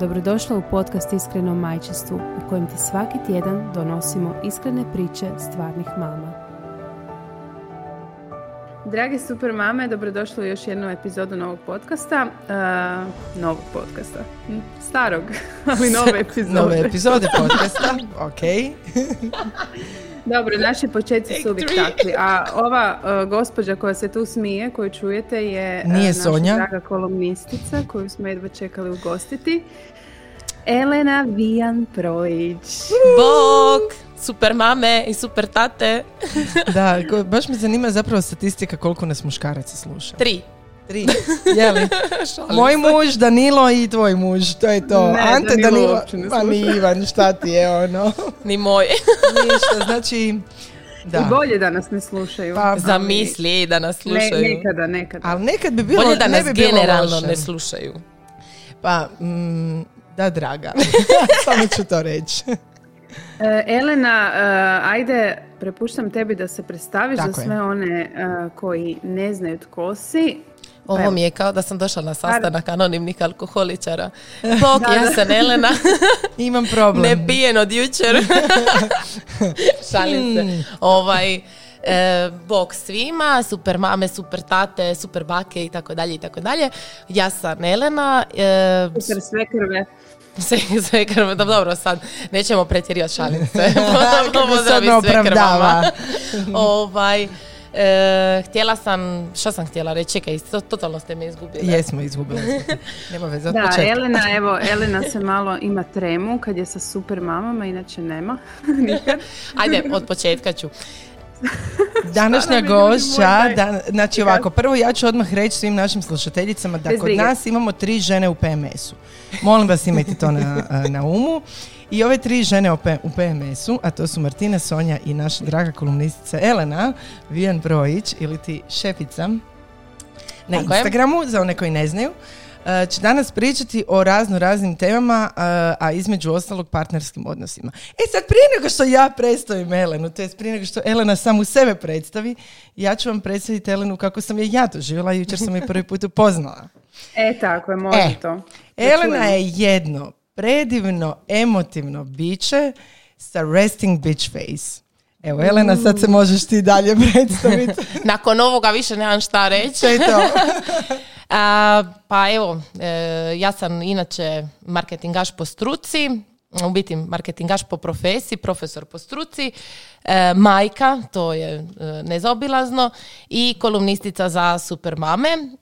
Dobrodošla u podcast Iskreno majčinstvu u kojem ti svaki tjedan donosimo iskrene priče stvarnih mama. Dragi super mame, dobrodošli u još jednu epizodu novog podcasta. Uh, novog podcasta. Hm, starog, ali nove epizode. nove epizode podcasta, ok. Dobro, naši početci su uvijek takvi. A ova uh, gospođa koja se tu smije, koju čujete, je uh, Nije naša Sonja. draga kolumnistica koju smo jedva čekali ugostiti. Elena Vijan Projić. Bog! Super mame i super tate. Da, baš me zanima zapravo statistika koliko nas muškaraca sluša. Tri. Tri. Jeli? Moj muž, Danilo i tvoj muž, to je to. Ne, Ante Danilo Danilo, ne pa ni Ivan, šta ti je ono? Ni moj. Ništa, znači, da. I bolje da nas ne slušaju. Pa, Zamisli da nas Ne, slušaju. nekada, nekada. Ali nekad bi bilo, Bolje da ne nas bi bilo generalno ne slušaju. Pa, mm, da, draga. Samo ću to reći. E, Elena, e, ajde, prepuštam tebi da se predstaviš Tako za je. sve one e, koji ne znaju tko si. Ovo Evo. mi je kao da sam došla na sastanak anonimnih alkoholičara. Da, ja sam Elena, Imam problem. ne pijen od jučer. Šalim se. Ovaj, e, bog svima, super mame, super tate, super bake i tako dalje i tako dalje. Ja sam Elena. E, Super sve krve. sve, sve krv, da, dobro, sad nećemo pretjerivati, šalim se. Kako se opravdava. ovaj, e, htjela sam, što sam htjela reći, čekaj, to- totalno ste me izgubili. Jesmo, izgubili smo. Nema veze, od Da, početka. Elena, evo, Elena se malo ima tremu kad je sa super mamama, inače nema. Nikad. Ajde, od početka ću. Današnja gošća, dan, znači ovako, prvo ja ću odmah reći svim našim slušateljicama da Bez kod brige. nas imamo tri žene u PMS-u. Molim vas imajte to na, na umu. I ove tri žene u PMS-u, a to su Martina, Sonja i naša draga kolumnistica Elena Vijan Brojić ili ti šefica na Tako je. Instagramu, za one koji ne znaju, e, će danas pričati o razno raznim temama, e, a između ostalog partnerskim odnosima. E sad, prije nego što ja predstavim Elenu, to jest prije nego što Elena samu sebe predstavi, ja ću vam predstaviti Elenu kako sam je ja doživjela, jučer sam je prvi put upoznala. E, tako je, može E, to. Elena je jedno predivno, emotivno biće sa resting bitch face. Evo, Elena, sad se možeš ti dalje predstaviti. Nakon ovoga više nemam šta reći. Je to? A, pa evo, e, ja sam inače marketingaš po struci, u biti marketingaš po profesiji, profesor po struci, e, majka, to je e, nezaobilazno, i kolumnistica za super mame. Mm,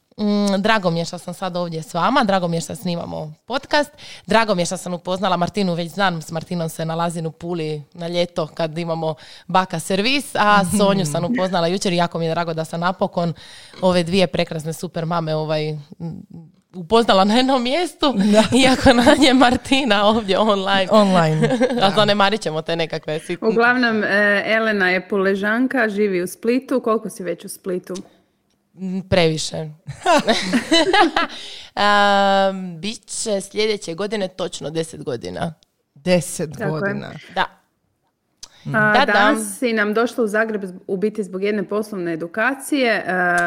Drago mi je što sam sad ovdje s vama, drago mi je što snimamo podcast, drago mi je što sam upoznala Martinu, već znam, s Martinom se nalazim u Puli na ljeto kad imamo baka servis, a Sonju sam upoznala jučer i jako mi je drago da sam napokon ove dvije prekrasne super mame ovaj, upoznala na jednom mjestu, iako na nje Martina ovdje online. Online. A zanemarit ćemo te nekakve sitne. Uglavnom, e, Elena je puležanka, živi u Splitu. Koliko si već u Splitu? Previše. um, Biće sljedeće godine točno 10 godina. Deset Tako je. godina. Da. A, Da, da. danas si nam došla u Zagreb u biti zbog jedne poslovne edukacije, e,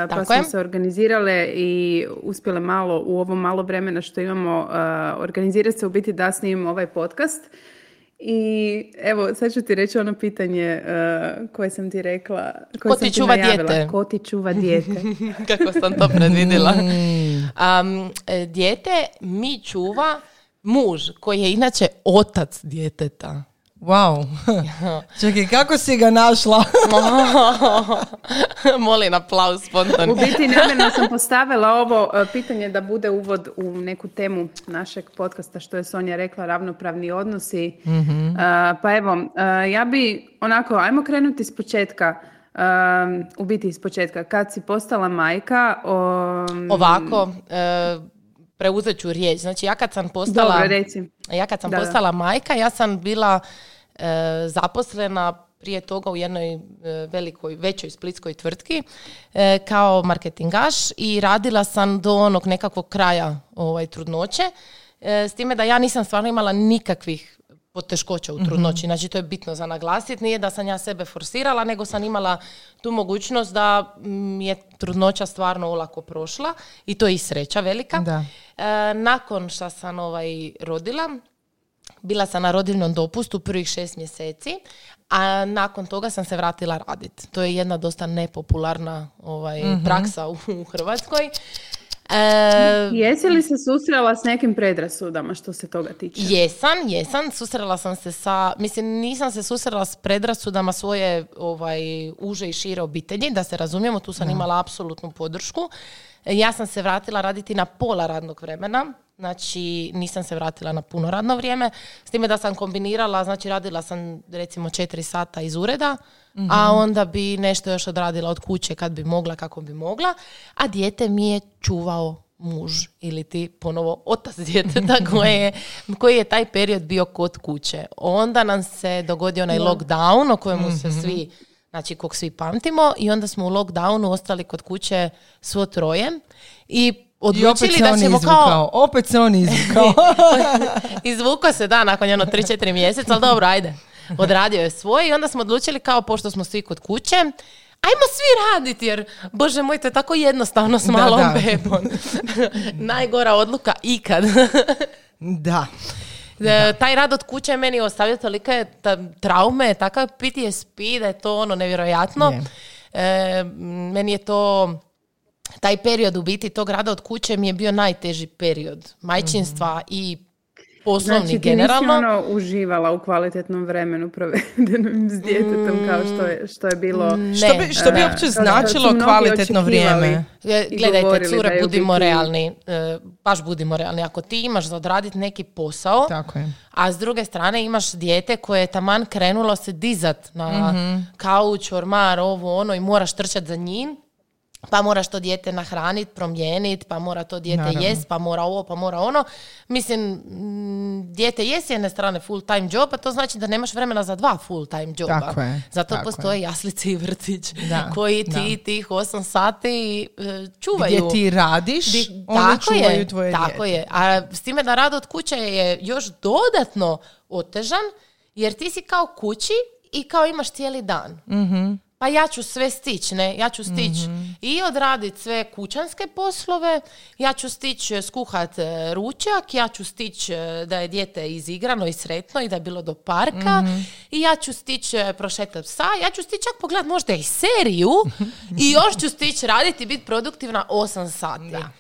pa smo je. se organizirale i uspjele malo u ovo malo vremena što imamo e, organizirati se u biti da snimimo ovaj podcast. I evo, sad ću ti reći ono pitanje e, koje sam ti rekla. Koje Ko sam ti čuva dijete? Ko ti čuva dijete? Kako sam to predvidila. Um, e, dijete mi čuva muž koji je inače otac djeteta. Wow. Čekaj, kako si ga našla? Molim aplauz spontano. U biti namjerno sam postavila ovo e, pitanje da bude uvod u neku temu našeg podcasta što je Sonja rekla, ravnopravni odnosi. E, pa evo, e, ja bi onako, ajmo krenuti iz početka. U biti iz početka. Kad si postala majka, o, Ovako, e, preuzet ću riječ. Znači ja kad sam postala... dobro, reci. Ja kad sam Da, da. postala majka, ja sam bila zaposlena prije toga u jednoj e, velikoj, većoj splitskoj tvrtki e, kao marketingaš i radila sam do onog nekakvog kraja ovaj, trudnoće. S time da ja nisam stvarno imala nikakvih poteškoća u trudnoći. mm Znači, to je bitno za naglasiti. Nije da sam ja sebe forsirala, nego sam imala tu mogućnost da mi je trudnoća stvarno olako prošla i to je i sreća velika. Da. E, nakon što sam ovaj, rodila, bila sam na rodiljnom dopustu prvih šest mjeseci, a nakon toga sam se vratila raditi. To je jedna dosta nepopularna ovaj, mhm. praksa u, u Hrvatskoj. E, Jesi li se susrela s nekim predrasudama što se toga tiče? Jesam, jesam. Susrela sam se sa, mislim nisam se susrela s predrasudama svoje ovaj, uže i šire obitelji, da se razumijemo, tu sam imala apsolutnu podršku. Ja sam se vratila raditi na pola radnog vremena, znači nisam se vratila na puno radno vrijeme, s time da sam kombinirala, znači radila sam recimo četiri sata iz ureda, a mhm. onda bi nešto još odradila od kuće kad bi mogla, kako bi mogla, a dijete mi je čuvao muž ili ti ponovo otac djeteta koji je, koji je taj period bio kod kuće. Onda nam se dogodio onaj lockdown o kojemu se mhm. svi znači kog svi pamtimo i onda smo u lockdownu ostali kod kuće svo troje i odlučili da ćemo kao... Opet se on izvukao. Izvukao se, da, nakon jedno 3-4 mjeseca, ali dobro, ajde. Odradio je svoj i onda smo odlučili kao, pošto smo svi kod kuće, ajmo svi raditi, jer, bože moj, to je tako jednostavno s malom da, bebom. Najgora odluka ikad. da. Da. Taj rad od kuće je meni ostavio tolike ta, traume, takav PTSP da je to ono nevjerojatno. E, meni je to taj period u biti tog rada od kuće mi je bio najteži period majčinstva mm i poslovni znači, ti generalno. ono uživala u kvalitetnom vremenu provedenom s djetetom kao što je, što je bilo... Ne. Što bi, što bi uopće značilo kvalitetno vrijeme? Gledajte, cure, budimo realni. E, baš budimo realni. Ako ti imaš za odraditi neki posao, Tako je. a s druge strane imaš dijete koje je taman krenulo se dizat na mm kauč, ormar, ovo, ono i moraš trčati za njim, pa moraš to dijete nahraniti, promijeniti, pa mora to dijete jest, pa mora ovo, pa mora ono. Mislim, mm, dijete je s jedne strane full time job, a to znači da nemaš vremena za dva full time joba. Tako je, Zato tako postoje je. jaslice i vrtić koji ti tih 8 sati e, čuvaju. Gdje ti radiš, Di, tako čuvaju je, tvoje Tako je. A s time da rad od kuće je još dodatno otežan, jer ti si kao kući i kao imaš cijeli dan. mm pa ja ću sve stići, ne? Ja ću stići mm i odraditi sve kućanske poslove, ja ću stići e, skuhat e, ručak, ja ću stići e, da je dijete izigrano i sretno i da je bilo do parka mhm. i ja ću stići prošetati psa, ja ću stići čak pogledat možda i seriju i još ću stići raditi i biti produktivna 8 sati. Da.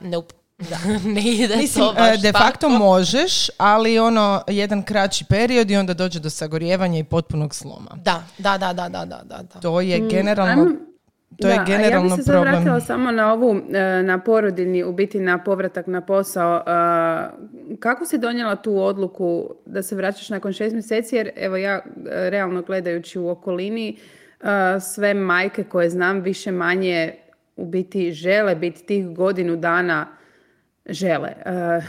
Uh, nope. Da, ne ide Mislim, to baš de facto možeš, ali ono jedan kraći period i onda dođe do sagorjevanja i potpunog sloma. Da, da, da, da, da, da. To je mm, generalno... to je generalno ja bih se problem. vratila samo na ovu, e, na porodini, u biti na povratak na posao. E, kako si donijela tu odluku da se vraćaš nakon šest mjeseci? Jer evo ja, e, realno gledajući u okolini, sve majke koje znam više manje u biti žele biti tih godinu dana žele. Uh,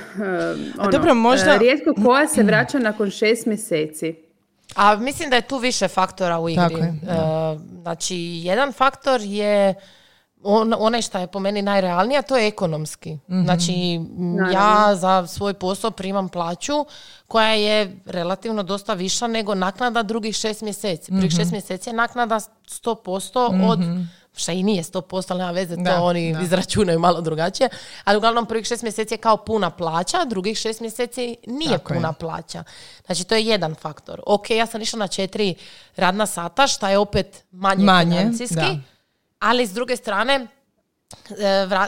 ono, dobro, možda... Uh, rijetko koja se vraća nakon šest mjeseci. A mislim da je tu više faktora u igri. Je, uh, znači, jedan faktor je on, onaj što je po meni najrealnija, to je ekonomski. mm Znači, ja za svoj posao primam plaću koja je relativno dosta viša nego naknada drugih šest mjeseci. Prvih šest mjeseci je naknada 100% od mhm šta i nije 100%, ali nema veze, to oni izračunaju malo drugačije. Ali uglavnom prvih šest mjeseci je kao puna plaća, drugih šest mjeseci nije puna plaća. Znači to je jedan faktor. Ok, ja sam išla na četiri radna sata, šta je opet manje, manje financijski, ali s druge strane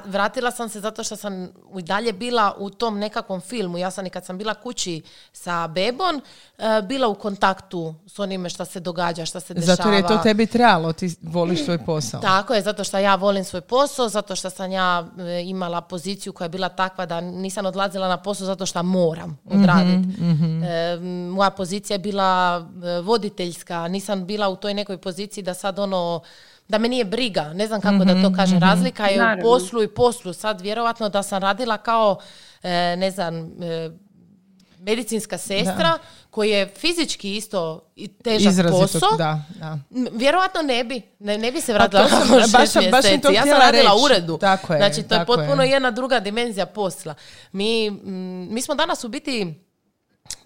vratila sam se zato što sam i dalje bila u tom nekakvom filmu. Ja sam i kad sam bila kući sa bebom, e, bila u kontaktu s onime što se događa, što se dešava. Zato je to tebi trebalo, ti voliš svoj posao. Tako je, zato što ja volim svoj posao, zato što sam ja e, imala poziciju koja je bila takva da nisam odlazila na posao zato što moram mhm, odraditi. Mhm. moja pozicija je bila voditeljska, nisam bila u toj nekoj poziciji da sad ono da me nije briga, ne znam kako da to mhm, kažem, mhm. razlika je u poslu i poslu. Sad vjerovatno da sam radila kao, e, ne znam, e, medicinska sestra koji je fizički isto i težak Izrazito, posao, da, da. vjerojatno ne bi, ne, ne bi se vratila to šest baš baš sam to. Ja sam radila u reći. uredu. Tako je, znači, to je tako je. potpuno jedna druga dimenzija posla. Mi, mm, mi smo danas u biti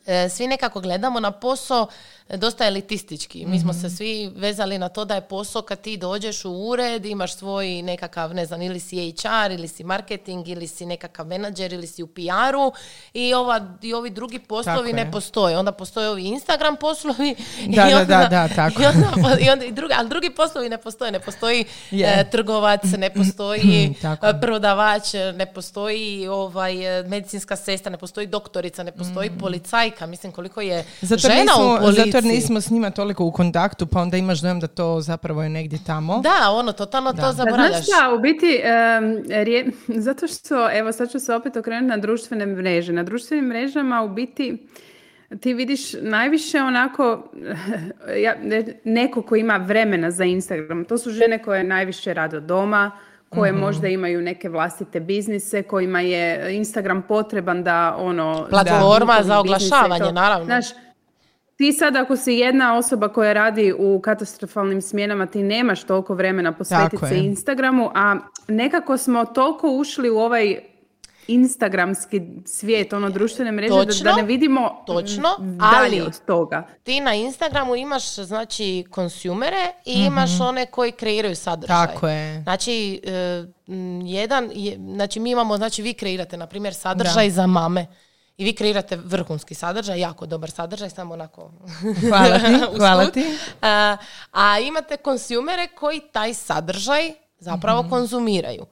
e, svi nekako gledamo na posao dosta elitistički. Mi smo Mhm. se svi vezali na to da je posao kad ti dođeš u ured, imaš svoj nekakav, ne znam, ili si HR, ili si marketing, ili si nekakav menadžer, ili si u PR-u i, ova, i ovi drugi poslovi ne je. postoje. Onda postoje ovi Instagram poslovi Da, i da, onda, da, da, tako. I onda, i onda i drugi, ali drugi poslovi ne postoje. Ne postoji Je. e, trgovac, ne postoji Tako. e, prodavač, ne postoji ovaj, e, medicinska sestra, ne postoji doktorica, ne postoji policajka. Mislim koliko je Mm. Zato žena nismo, u policiji. zato jer nismo s njima toliko u kontaktu, pa onda imaš dojam da to zapravo je negdje tamo. Da, ono, totalno Da. to Da, zaboravljaš. Znaš šta, u biti, em, rije- zato što, evo sad ću se opet okrenuti na društvene mreže. Na društvenim mrežama u biti ti vidiš najviše onako ja, ne- neko ko ima vremena za Instagram. To su žene koje najviše rade od doma, koje Mhm. možda imaju neke vlastite biznise, kojima je Instagram potreban da ono... Platforma da, za oglašavanje, to. naravno. Znaš, ti sad ako si jedna osoba koja radi u katastrofalnim smjenama, ti nemaš toliko vremena posvetiti se. Instagramu, a nekako smo toliko ušli u ovaj instagramski svijet, ono društvene mreže, da, Točno, da ne vidimo točno, dalje ali- od toga. Ti na Instagramu imaš znači konsumere i imaš one koji kreiraju sadržaj. Tako je. Znači, e, jedan, je, znači mi imamo, znači vi kreirate, na primjer, sadržaj za mame. I vi kreirate vrhunski sadržaj, jako dobar sadržaj, samo onako... Hvala ti, hvala ti. A, a imate konsumere koji taj sadržaj zapravo Mhm. konzumiraju.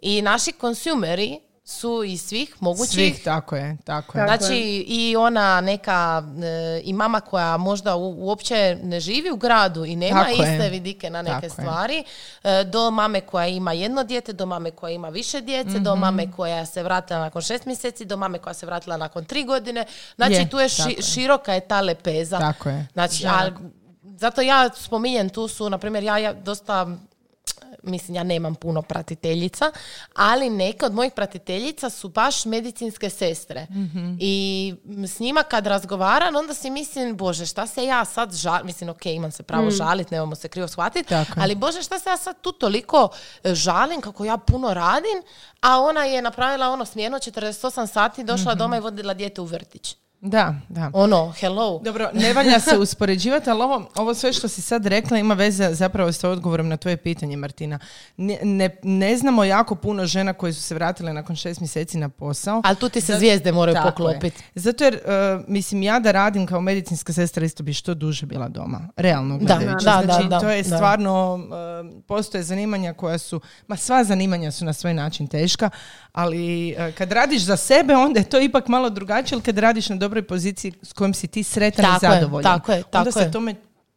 I naši konsumeri su iz svih mogućih Svih, tako je, tako je. Znači i ona neka e, i mama koja možda u- uopće ne živi u gradu i nema Tako je. iste vidike na neke Tako je. stvari, e, do mame koja ima jedno dijete, do mame koja ima više djece, do Mhm. mame koja se vratila nakon šest mjeseci, do mame koja se vratila nakon tri godine. Znači Je, tu je, ši- je. široka je ta lepeza. Tako je. Znači, a, zato ja spominjem, tu su, na primjer, ja, ja dosta mislim ja nemam puno pratiteljica, ali neke od mojih pratiteljica su baš medicinske sestre. Mhm. I s njima kad razgovaram, onda si mislim, bože, šta se ja sad žalim, mislim, ok, imam se pravo žalit, nemamo se krivo shvatiti, ali bože, šta se ja sad tu toliko e, žalim, kako ja puno radim, a ona je napravila ono smjerno 48 sati, došla Mhm. doma i vodila dijete u vrtić. Da, da. Ono, hello. Dobro, ne valja se uspoređivati, ali ovo, ovo sve što si sad rekla ima veze zapravo s odgovorom na tvoje pitanje, Martina. Ne, ne, ne znamo jako puno žena koje su se vratile nakon šest mjeseci na posao. Ali tu ti se zvijezde moraju poklopiti. Zato jer, uh, mislim, ja da radim kao medicinska sestra isto bi što duže bila doma. Realno Da, gledajući. da, znači, da, to je stvarno, uh, postoje zanimanja koja su, ma sva zanimanja su na svoj način teška, ali uh, kad radiš za sebe, onda je to ipak malo drugačije, ali kad radiš na dobroj poziciji s kojom si ti sretan Tako i je, zadovoljan, tako je, onda tako se je. tome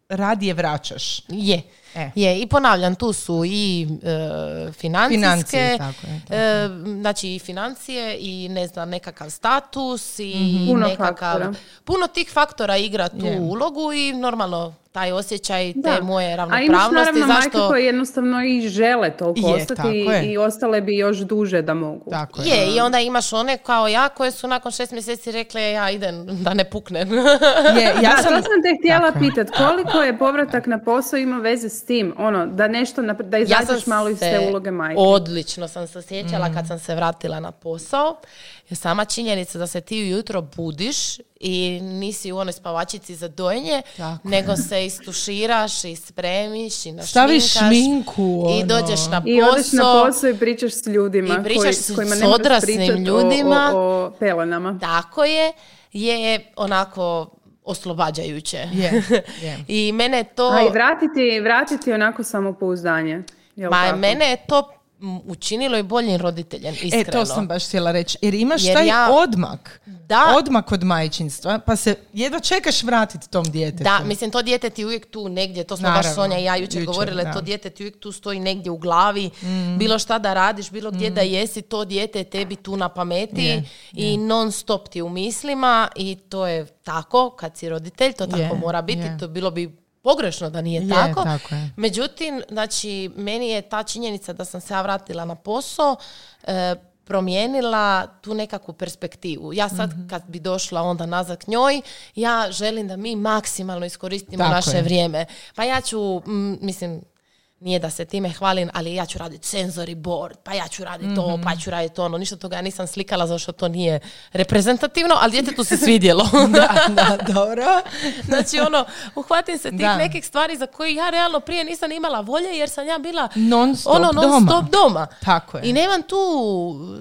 radije vraćaš. Je. E. Je, i ponavljam, tu su i e, financijske, Financije, tako je, tako e, znači i financije i ne znam, nekakav status i Mhm. Puno nekakav, faktora. puno tih faktora igra tu Je. ulogu i normalno taj osjećaj te Da. moje A imaš ravnopravnosti, naravno majke zašto... koje jednostavno i žele toliko Je, ostati tako i, je. i ostale bi još duže da mogu. Tako je. Je, i onda imaš one kao ja koje su nakon šest mjeseci rekle ja idem da ne puknem. Je, ja da, sam, to sam te htjela Tako je. pitat. Koliko je povratak na posao ima veze s tim? Ono, da nešto, napre- da izađeš malo iz te uloge majke. Odlično sam se osjećala Mm. kad sam se vratila na posao. Jer sama činjenica da se ti ujutro budiš i nisi u onoj spavačici za dojenje, Tako nego se istuširaš i spremiš i našminkaš. Staviš šminku, I ono. dođeš na I odeš na posao. posao i pričaš s ljudima I pričaš koji, s- kojima s odraslim pričat o- ljudima. O, o pelenama. Tako je, je onako oslobađajuće. Je, je. I mene je to... A i vratiti, vratiti onako samopouzdanje. Jel Ma tako? mene je to učinilo i boljim roditeljem, iskreno. E, to sam baš htjela reći. Jer imaš Jer taj ja- odmak. Da. Odmak od majčinstva, pa se jedva čekaš vratiti tom djetetu. Da, mislim, to dijete ti uvijek tu negdje, to smo baš Naravno, Sonja i ja jučer jučer, govorile, da. Mm. to dijete ti uvijek tu stoji negdje u glavi, bilo šta da radiš, bilo gdje da jesi, to dijete je tebi tu na pameti Je, i non stop ti u mislima i to je tako, kad si roditelj, to tako Je, mora biti, je. to bilo bi pogrešno da nije Je, tako. tako je. Međutim, znači, meni je ta činjenica da sam se ja vratila na posao, e, promijenila tu nekakvu perspektivu. Ja sad Mhm. kad bi došla onda nazad k njoj, ja želim da mi maksimalno iskoristimo Tako naše je. vrijeme. Pa ja ću, mm, mislim, nije da se time hvalim, ali ja ću raditi senzori board, pa ja ću raditi to, Mhm. pa ću raditi ono. Ništa toga ja nisam slikala zato što to nije reprezentativno, ali djetetu se svidjelo. da, da, dobro. znači ono, uhvatim se tih Da. nekih stvari za koje ja realno prije nisam imala volje jer sam ja bila Non stop ono non doma. stop doma. Tako je. I nemam tu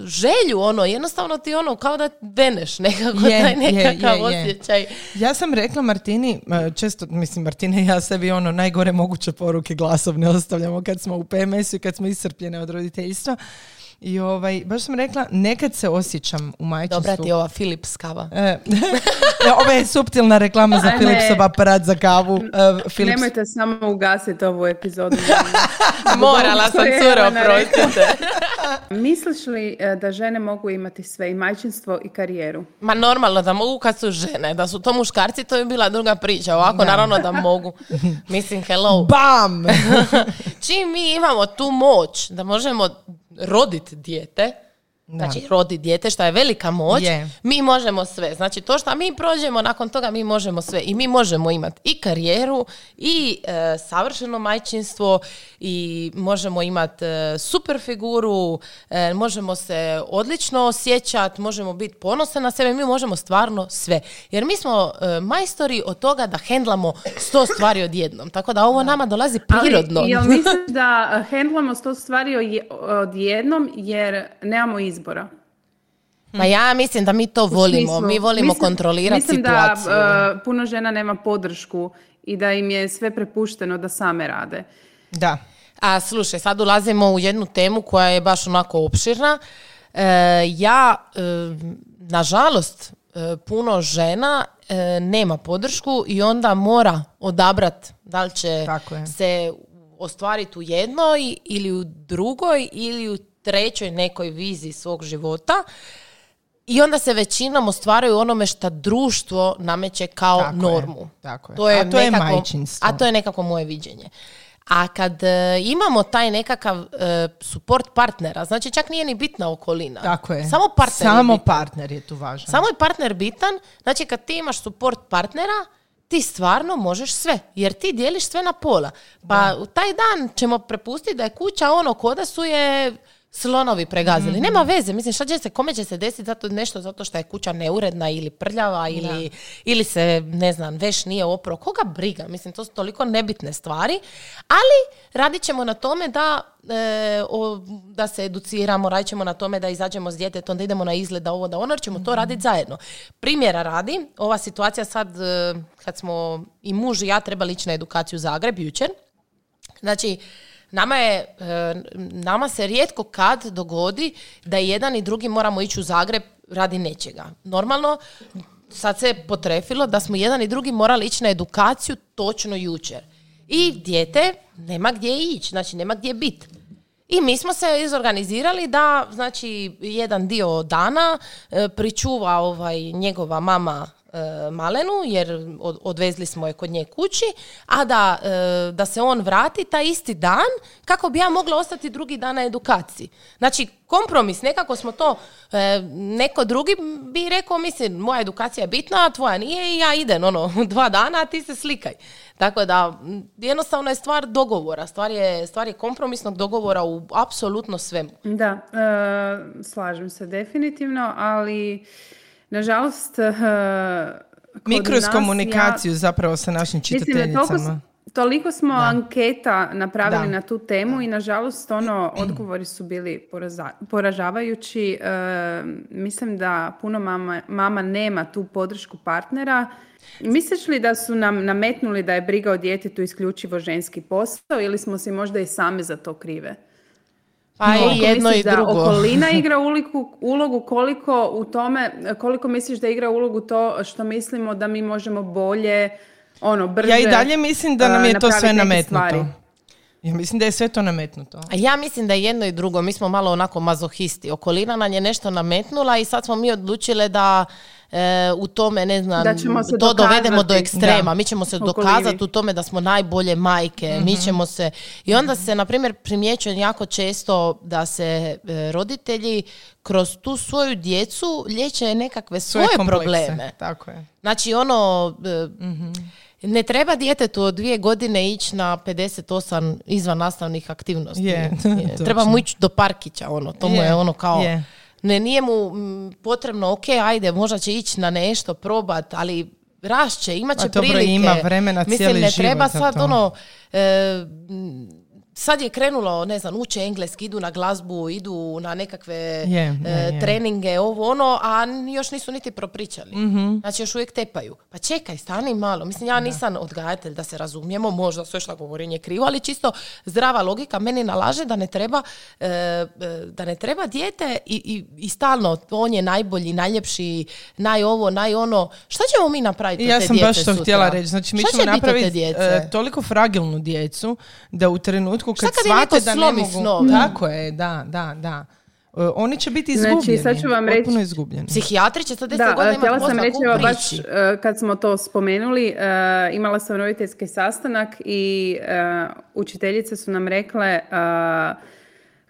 želju, ono, jednostavno ti ono, kao da veneš nekako, Je, taj nekakav je, je. osjećaj. Ja sam rekla Martini, e, često, mislim Martina i ja sebi ono najgore moguće poruke glasovne ostavljamo kad smo u PMS-u i kad smo iscrpljene od roditeljstva. I ovaj, baš sam rekla, nekad se osjećam u majčinstvu. Dobra ti je ova Philips kava. E, ovo je suptilna reklama za. Philipsov aparat za kavu. E, Philips, Nemojte samo ugasiti ovu epizodu. Morala sam To je curo, Jelena rekla. prostite. Misliš li e, da žene mogu imati sve i majčinstvo i karijeru? Ma normalno da mogu kad su žene, da su to muškarci, to je bila druga priča. Ovako naravno da mogu. Mislim, hello. bam! Čim mi imamo tu moć da možemo roditi dijete, znači roditi dijete, što je velika moć, Je. mi možemo sve. Znači to što mi prođemo, nakon toga mi možemo sve. I mi možemo imati i karijeru, i e, savršeno majčinstvo, i možemo imati e, super figuru, e, možemo se odlično osjećati, možemo biti ponosne na sebe, mi možemo stvarno sve. Jer mi smo e, majstori od toga da hendlamo sto stvari odjednom. Tako da ovo nama dolazi prirodno. Ali jel misliš da hendlamo sto stvari odjednom jer nemamo izbora? Ma ja mislim da mi to volimo. Mi volimo mislim- kontrolirati mislim situaciju. da e, puno žena nema podršku i da im je sve prepušteno da same rade. Da. A slušaj, sad ulazimo u jednu temu koja je baš onako opširna. E, ja, e, nažalost, e, puno žena e, nema podršku i onda mora odabrat da li će Tako je. se ostvariti u jednoj ili u drugoj ili u trećoj nekoj viziji svog života. I onda se većinom ostvaraju onome što društvo nameće kao Tako je, normu. tako je. To je A to je nekako- majčinstvo. A to je nekako moje viđenje. A kad e, imamo taj nekakav e, support partnera, znači čak nije ni bitna okolina. Tako je. Samo partner je Samo bitan. partner je tu važan. Samo je partner bitan, znači kad ti imaš support partnera, ti stvarno možeš sve, jer ti dijeliš sve na pola. Pa u taj dan ćemo prepustiti da je kuća ono ko da su je slonovi pregazili. Nema veze, mislim šta će se, kome će se desiti zato nešto zato što je kuća neuredna ili prljava ili, ili se, ne znam, veš nije opro. Koga briga? Mislim, to su toliko nebitne stvari, ali radit ćemo na tome da, e, o- da se educiramo, radit ćemo na tome da izađemo s djetetom, da idemo na izgled, da ovo, da ono, jer ćemo to raditi zajedno. Primjera radi, ova situacija sad, e, kad smo i muž i ja trebali ići na edukaciju u Zagreb jučer, Znači, nama je, e, nama se rijetko kad dogodi da jedan i drugi moramo ići u Zagreb radi nečega. Normalno, sad se potrefilo da smo jedan i drugi morali ići na edukaciju točno jučer. I dijete nema gdje ići, znači nema gdje biti. I mi smo se izorganizirali da, znači, jedan dio dana e, pričuva ovaj, njegova mama Malenu, jer od- odvezli smo je kod nje kući, a da, e, da se on vrati taj isti dan kako bi ja mogla ostati drugi dan na edukaciji. Znači, kompromis, nekako smo to, e, neko drugi bi rekao, mislim, moja edukacija je bitna, a tvoja nije i ja idem, ono, dva dana, a ti se slikaj. Tako da, jednostavno je stvar dogovora, stvar je, stvar je kompromisnog dogovora u apsolutno svemu. Da, e, slažem se definitivno, ali nažalost e, kod Mi kroz nas komunikaciju zapravo sa našim mislim, toliko, čitateljicama. toliko smo anketa napravili Da. na tu temu i nažalost ono, odgovori su bili poraza- poražavajući. E, mislim da puno mama, mama nema tu podršku partnera. Misliš li da su nam nametnuli da je briga o djetetu isključivo ženski posao ili smo si možda i same za to krive? Pa i Koliko jedno i da drugo. okolina igra uliku, ulogu koliko u tome, koliko misliš da igra ulogu to što mislimo da mi možemo bolje, ono, brže Ja i dalje mislim da nam je to sve nametnuto. stvari? Ja mislim da je sve to nametnuto. A ja mislim da je jedno i drugo. Mi smo malo onako mazohisti. Okolina nam je nešto nametnula i sad smo mi odlučile da e, u tome, ne znam, Da ćemo se to dovedemo do ekstrema. Da. Mi ćemo se dokazati u tome da smo najbolje majke. Mhm. Mi ćemo se... I onda se, na primjer, primjećuje jako često da se e, roditelji kroz tu svoju djecu liječe nekakve svoje, komplekse. probleme. Tako je. Znači ono, e, Mhm. Ne treba djetetu od dvije godine ići na 58 izvan nastavnih aktivnosti. Točno. treba mu ići do parkića, ono, to mu je Je, ono kao... Ne, nije mu potrebno, ok, ajde, možda će ići na nešto, probat, ali rašće, imat će A dobro, prilike. ima vremena Mislim, cijeli ne treba sad ono... e, sad je krenulo, ne znam, uče engleski, idu na glazbu, idu na nekakve Je, je, e, je. treninge, ovo ono, a još nisu niti propričali. Mhm. Znači još uvijek tepaju. Pa čekaj, stani malo. Mislim, ja nisam odgajatelj da se razumijemo, možda sve što govorim je krivo, ali čisto zdrava logika meni nalaže da ne treba, e, e, da ne treba dijete i, i, i stalno on je najbolji, najljepši, naj ovo, naj ono. Šta ćemo mi napraviti ja te sam baš to htjela reći. Znači, mi Šta ćemo napraviti toliko fragilnu djecu da u trenutku kad Šta kad je shvate da ne mogu... snove? Tako je, da, da, da. E, oni će biti Znači, izgubljeni. sad ću vam reći- Potpuno izgubljeni. Psihijatri će sad 10 Da, godina e, imati sam reći, evo baš e, kad smo to spomenuli, e, imala sam roditeljski sastanak i učiteljice su nam rekle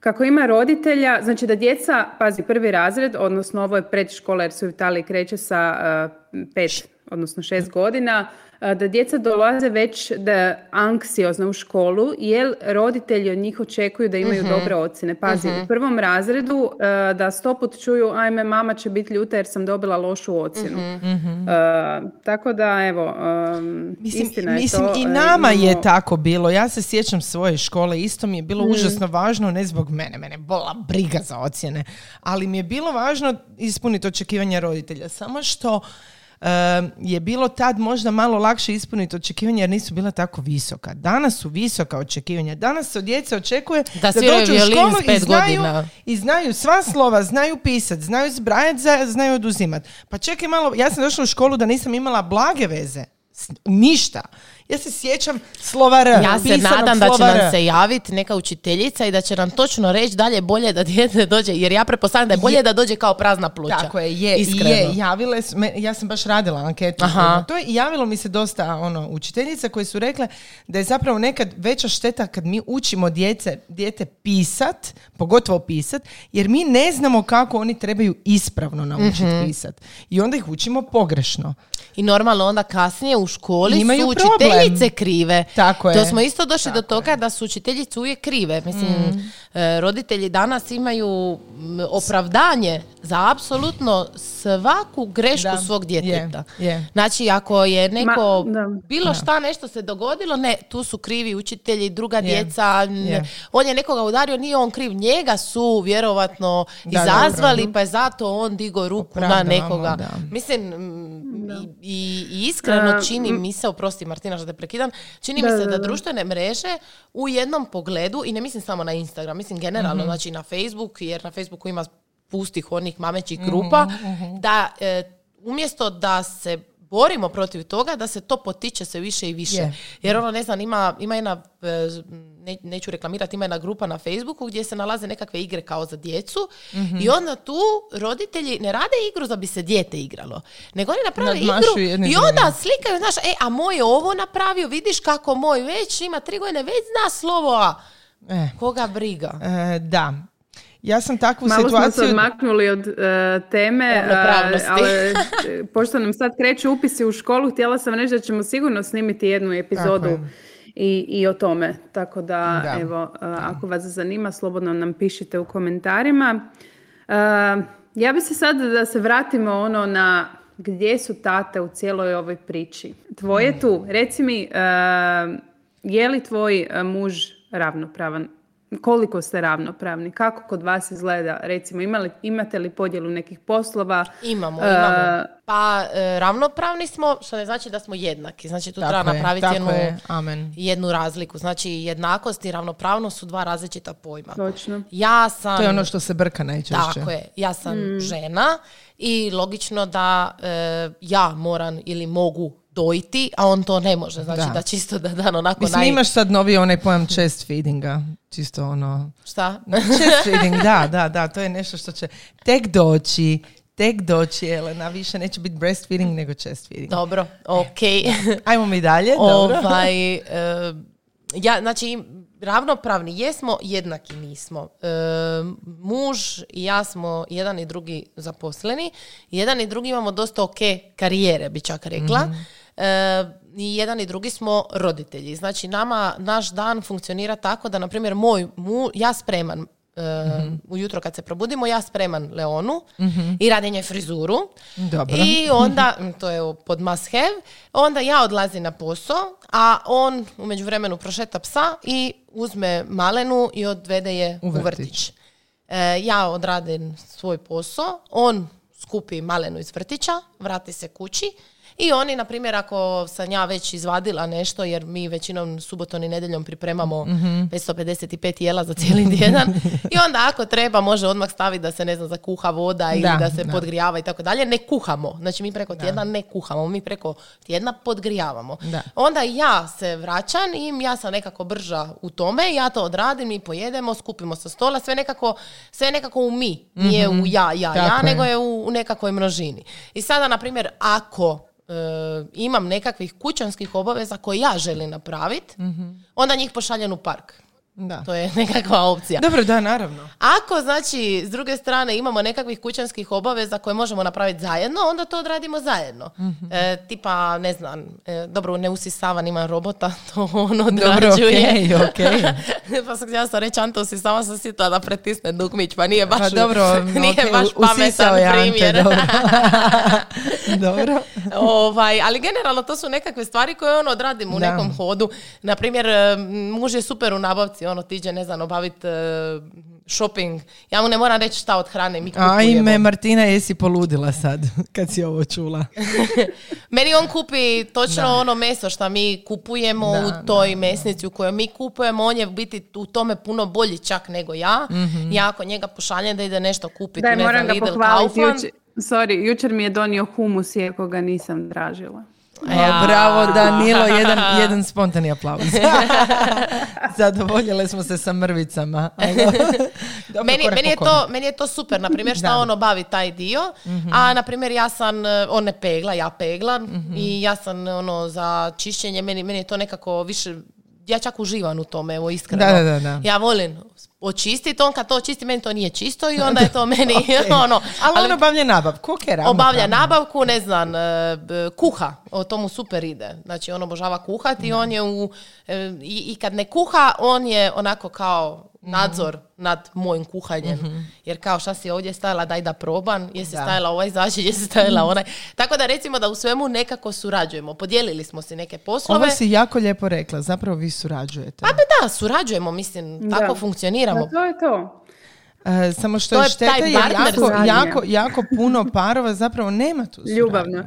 kako ima roditelja, znači da djeca, pazi, prvi razred, odnosno ovo je predškola jer se u Italiji kreće sa pet, odnosno šest godina, da djeca dolaze već da anksiozno u školu, jer roditelji od njih očekuju da imaju dobre ocjene. Pazi, u prvom razredu da stoput čuju, ajme, mama će biti ljuta jer sam dobila lošu ocjenu. E, tako da, evo, um, Mislim, istina je mislim to. i e, nama je imamo- tako bilo. Ja se sjećam svoje škole, isto mi je bilo užasno važno, ne zbog mene, mene bola briga za ocjene, ali mi je bilo važno ispuniti očekivanja roditelja. Samo što je bilo tad možda malo lakše ispuniti očekivanja jer nisu bila tako visoka. Danas su visoka očekivanja. Danas se od djece očekuje Da da, dođu u školu i znaju, godina. i znaju sva slova, znaju pisat, znaju zbrajat, za- znaju oduzimat. Pa čekaj malo, ja sam došla u školu da nisam imala blage veze. Ništa. Ja se sjećam slova R. Ja se nadam da će nam se javiti neka učiteljica i da će nam točno reći dalje bolje da dijete dođe, jer ja pretpostavljam da je bolje da dođe kao prazna pluća. Tako je, je, Iskreno. je, javile ja sam baš radila anketu. Aha. na To je, i javilo mi se dosta ono, učiteljica koje su rekle da je zapravo nekad veća šteta kad mi učimo djece, dijete pisat, pogotovo pisat, jer mi ne znamo kako oni trebaju ispravno naučiti Mhm. pisat. I onda ih učimo pogrešno. I normalno onda kasnije u školi Imaju su problem. Učiteljice krive. Tako je. To smo isto došli do toga da su učiteljice uvijek krive. Mislim, Mm. e, roditelji danas imaju opravdanje za apsolutno svaku grešku Da. svog djeteta. Je, je. Znači, ako je neko Ma, da. bilo šta nešto se dogodilo, ne, tu su krivi učitelji, druga Je. djeca, Je. on je nekoga udario, nije on kriv, njega su vjerovatno Da, izazvali, dobro. pa je zato on digo ruku na Opravdavamo, nekoga. da. Mislim, i, i- i iskreno Da, čini mi se, oprosti Martina te prekidam, čini mi Da, se da, da da. društvene mreže u jednom pogledu, i ne mislim samo na Instagram, mislim generalno, Mhm. znači na Facebook, jer na Facebooku ima pustih onih mamećih Mhm, grupa, da e, umjesto da se borimo protiv toga, da se to potiče se više i više. Je. Jer ono, ne znam, ima, ima jedna, e, ne- neću reklamirati, ima jedna grupa na Facebooku gdje se nalaze nekakve igre kao za djecu Mhm. i onda tu roditelji ne rade igru da bi se dijete igralo, nego oni naprave Nadmašuju igru i onda slikaju, znaš, e, a moj je ovo napravio, vidiš kako moj već ima tri godine, već zna slovo, a E, koga briga. e, da. Ja sam takvu Malo smo se situaciju... odmaknuli od e, teme, a, ali e, pošto nam sad kreću upisi u školu, htjela sam reći da ćemo sigurno snimiti jednu epizodu i, i o tome. Tako da, Da. evo, a, ako vas zanima, slobodno nam pišite u komentarima. Ja bi se sad da se vratimo ono na gdje su tate u cijeloj ovoj priči. Tvoje tu, reci mi, je li tvoj muž ravnopravan? Koliko ste ravnopravni? Kako kod vas izgleda? Recimo, imali, imate li podjelu nekih poslova? Imamo, imamo. Pa e, ravnopravni smo, što ne znači da smo jednaki. Znači tu Tako treba je, napraviti jednu, je, amen. jednu razliku. Znači jednakost i ravnopravnost su dva različita pojma. Točno. Ja sam... To je ono što se brka najčešće. Tako je, ja sam žena i logično da e, ja moram ili mogu dojiti, a on to ne može. Znači Da. da, čisto da dan onako Mislim, naj... imaš sad novi onaj pojam chest feedinga. Čisto ono... Šta? Chest feeding, da, da, da. To je nešto što će tek doći. Tek doći, Elena. Više neće biti breastfeeding nego chest feeding. Dobro, ok. Ajmo mi dalje. Dobro. ovaj, e, ja, znači, ravnopravni jesmo, jednaki nismo. E, muž i ja smo jedan i drugi zaposleni. Jedan i drugi imamo dosta ok karijere, bi čak rekla. E, I jedan i drugi smo roditelji. Znači, nama, naš dan funkcionira tako da, na primjer, moj mu, ja spreman e, ujutro kad se probudimo, ja spreman Leonu i radim njoj frizuru. Dobro. I onda, to je pod must have, onda ja odlazim na posao, a on u međuvremenu prošeta psa i uzme malenu i odvede je U u vrtić. vrtić. E, ja odradim svoj posao, on skupi malenu iz vrtića, vrati se kući i oni, na primjer, ako sam ja već izvadila nešto, jer mi većinom subotom i nedjeljom pripremamo 555 jela za cijeli tjedan, i onda ako treba može odmah staviti da se, ne znam, zakuha voda ili Da, da, se da. podgrijava i tako dalje. Ne kuhamo. Znači mi preko tjedna ne kuhamo, mi preko tjedna podgrijavamo. Da. Onda ja se vraćam i ja sam nekako brža u tome, ja to odradim i pojedemo, skupimo sa stola, sve nekako, sve nekako u mi, nije u ja, ja, ja, je. nego je u, u nekakvoj množini. I sada, na primjer, ako e, imam nekakvih kućanskih obaveza koje ja želim napraviti, onda njih pošaljem u park. Da. To je nekakva opcija. Dobro, da, naravno. Ako, znači, s druge strane imamo nekakvih kućanskih obaveza koje možemo napraviti zajedno, onda to odradimo zajedno. E, tipa, ne znam, e, dobro, ne usisavan imam robota, to on Dobro, odrađuje. okej, okej. pa sam htjela sam reći, Anto, usisava sam sitla da pretisne dugmić, pa nije baš, Pa dobro, nije okej, baš pametan je Ante, primjer. dobro. dobro. ovaj, ali generalno to su nekakve stvari koje on odradimo u Da. nekom hodu. Na primjer, e, muž je super u nabavci, ono tiđe, ne znam, obaviti shopping. Ja mu ne moram reći šta od hrane mi kupujemo. Ajme, Martina, jesi poludila sad kad si ovo čula? Meni on kupi točno ono meso što mi kupujemo Da, u toj mesnici u kojoj mi kupujemo. On je u biti u tome puno bolji čak nego ja. Mhm. Ja ako njega pošaljem da ide nešto kupiti, Daj, ne moram znam, ga Lidl, pohvaliti. Kaufland. Sorry, jučer mi je donio humus iako ga nisam tražila. Ja. Bravo, Danilo, jedan, jedan spontani aplauz. Zadovoljile smo se sa mrvicama. Meni, meni, je to, meni je to super, na primjer, šta Da. on obavi taj dio, a na primjer ja sam, e, on ne pegla, ja peglam Mhm. i ja sam ono za čišćenje, meni, meni je to nekako više, ja čak uživam u tome, evo iskreno. Da, da, da, da. Ja volim očistiti, on kad to očisti, meni to nije čisto i onda je to meni Okej. ono, Ali on obavlja nabavku, ok, ravnopravno. obavlja nabavku, ne znam, e, kuha, o tomu super ide. Znači on obožava kuhati i on je u, e, i, i kad ne kuha, on je onako kao nadzor nad mojim kuhanjem. Jer kao šta si ovdje stajala, daj da probam, jesi Da. stajala ovaj začin, jesi stajala onaj. Tako da recimo da u svemu nekako surađujemo. Podijelili smo si neke poslove. Ovo si jako lijepo rekla, zapravo vi surađujete. Pa da, surađujemo, mislim, tako Da. Funkcioniramo. Pa to je to. E, samo što To je je šteta taj jer partner jako, jako, jako puno parova zapravo nema tu suradnju. Ljubavno.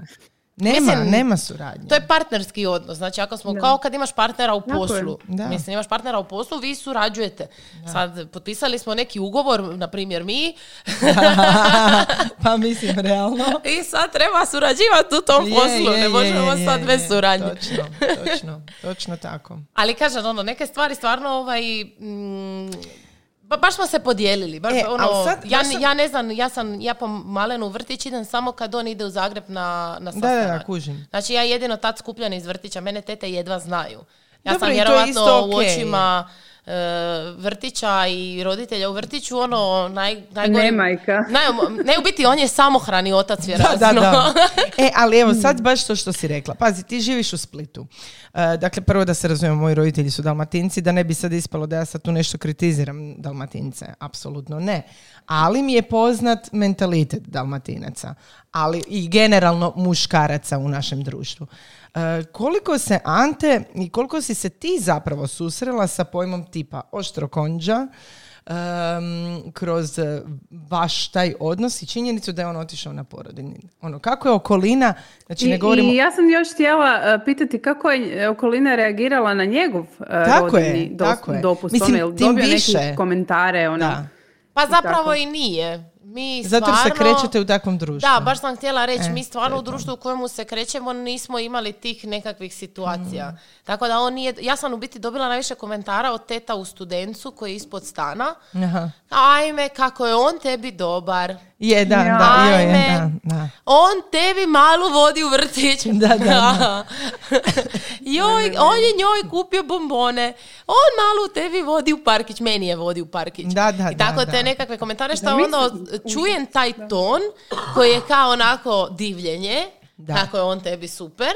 Nema, Mislim, nema suradnje. To je partnerski odnos. Znači, ako smo, kao kad imaš partnera u je. poslu. Da. Mislim, imaš partnera u poslu, vi surađujete. Sad, potpisali smo neki ugovor, na primjer mi, pa mislim, realno. i sad treba surađivati u tom Je, poslu. je, ne je, možemo je, sad je, bez je. suradnje. Točno, točno, točno tako. Ali kažem, ono, neke stvari stvarno, ovaj, mm, ba- baš smo se podijelili. Baš, E, ono, sad- ja, sam- ja ne znam, ja sam, ja po malenu u vrtić idem samo kad on ide u Zagreb na, na Da, da, sastanak. da, kužim. Znači ja jedino tad skupljam iz vrtića, mene tete jedva znaju. Ja Dobro, sam vjerovatno isto u očima e, vrtića i roditelja u vrtiću ono naj, najgori... Ne, majka. Naj, ne, u biti on je samohrani otac Da, vjerojatno. da, da. E, ali evo, sad baš to što si rekla. Pazi, ti živiš u Splitu. E, dakle, prvo da se razumijemo, moji roditelji su dalmatinci, da ne bi sad ispalo da ja sad tu nešto kritiziram dalmatince. Apsolutno ne. Ali mi je poznat mentalitet dalmatinaca. Ali i generalno muškaraca u našem društvu. E, koliko se Ante i koliko si se ti zapravo susrela sa pojmom tipa oštrokonđa, em, kroz vaš taj odnos i činjenicu da je on otišao na porodini. Ono, kako je okolina, znači I, ne govorimo... I ja sam još htjela uh, pitati kako je okolina reagirala na njegov uh, Tako je, rodiljni dos- tako je. dopust. Mislim, ono, tim dobio više. neke komentare, ono. Da. Pa I zapravo i nije. Mi Zato jer se stvarno- krećete u takvom društvu. Da, baš sam htjela reći, E, mi stvarno u društvu u kojemu se krećemo nismo imali tih nekakvih situacija. Mm. Tako da on nije, ja sam u biti dobila najviše komentara od teta u studencu koji je ispod stana. Aha. Ajme, kako je on tebi dobar. Je, da, Ja. da, joj, Ajme. da, da. On tebi malu vodi u vrtić. Da, da, da. Joj, on je njoj kupio bombone. On malu tebi vodi u parkić. Meni je vodi u parkić. Da, da, I tako da, te da. nekakve komentare što onda čujem taj ton koji je kao onako divljenje. Da. Kako je on tebi super.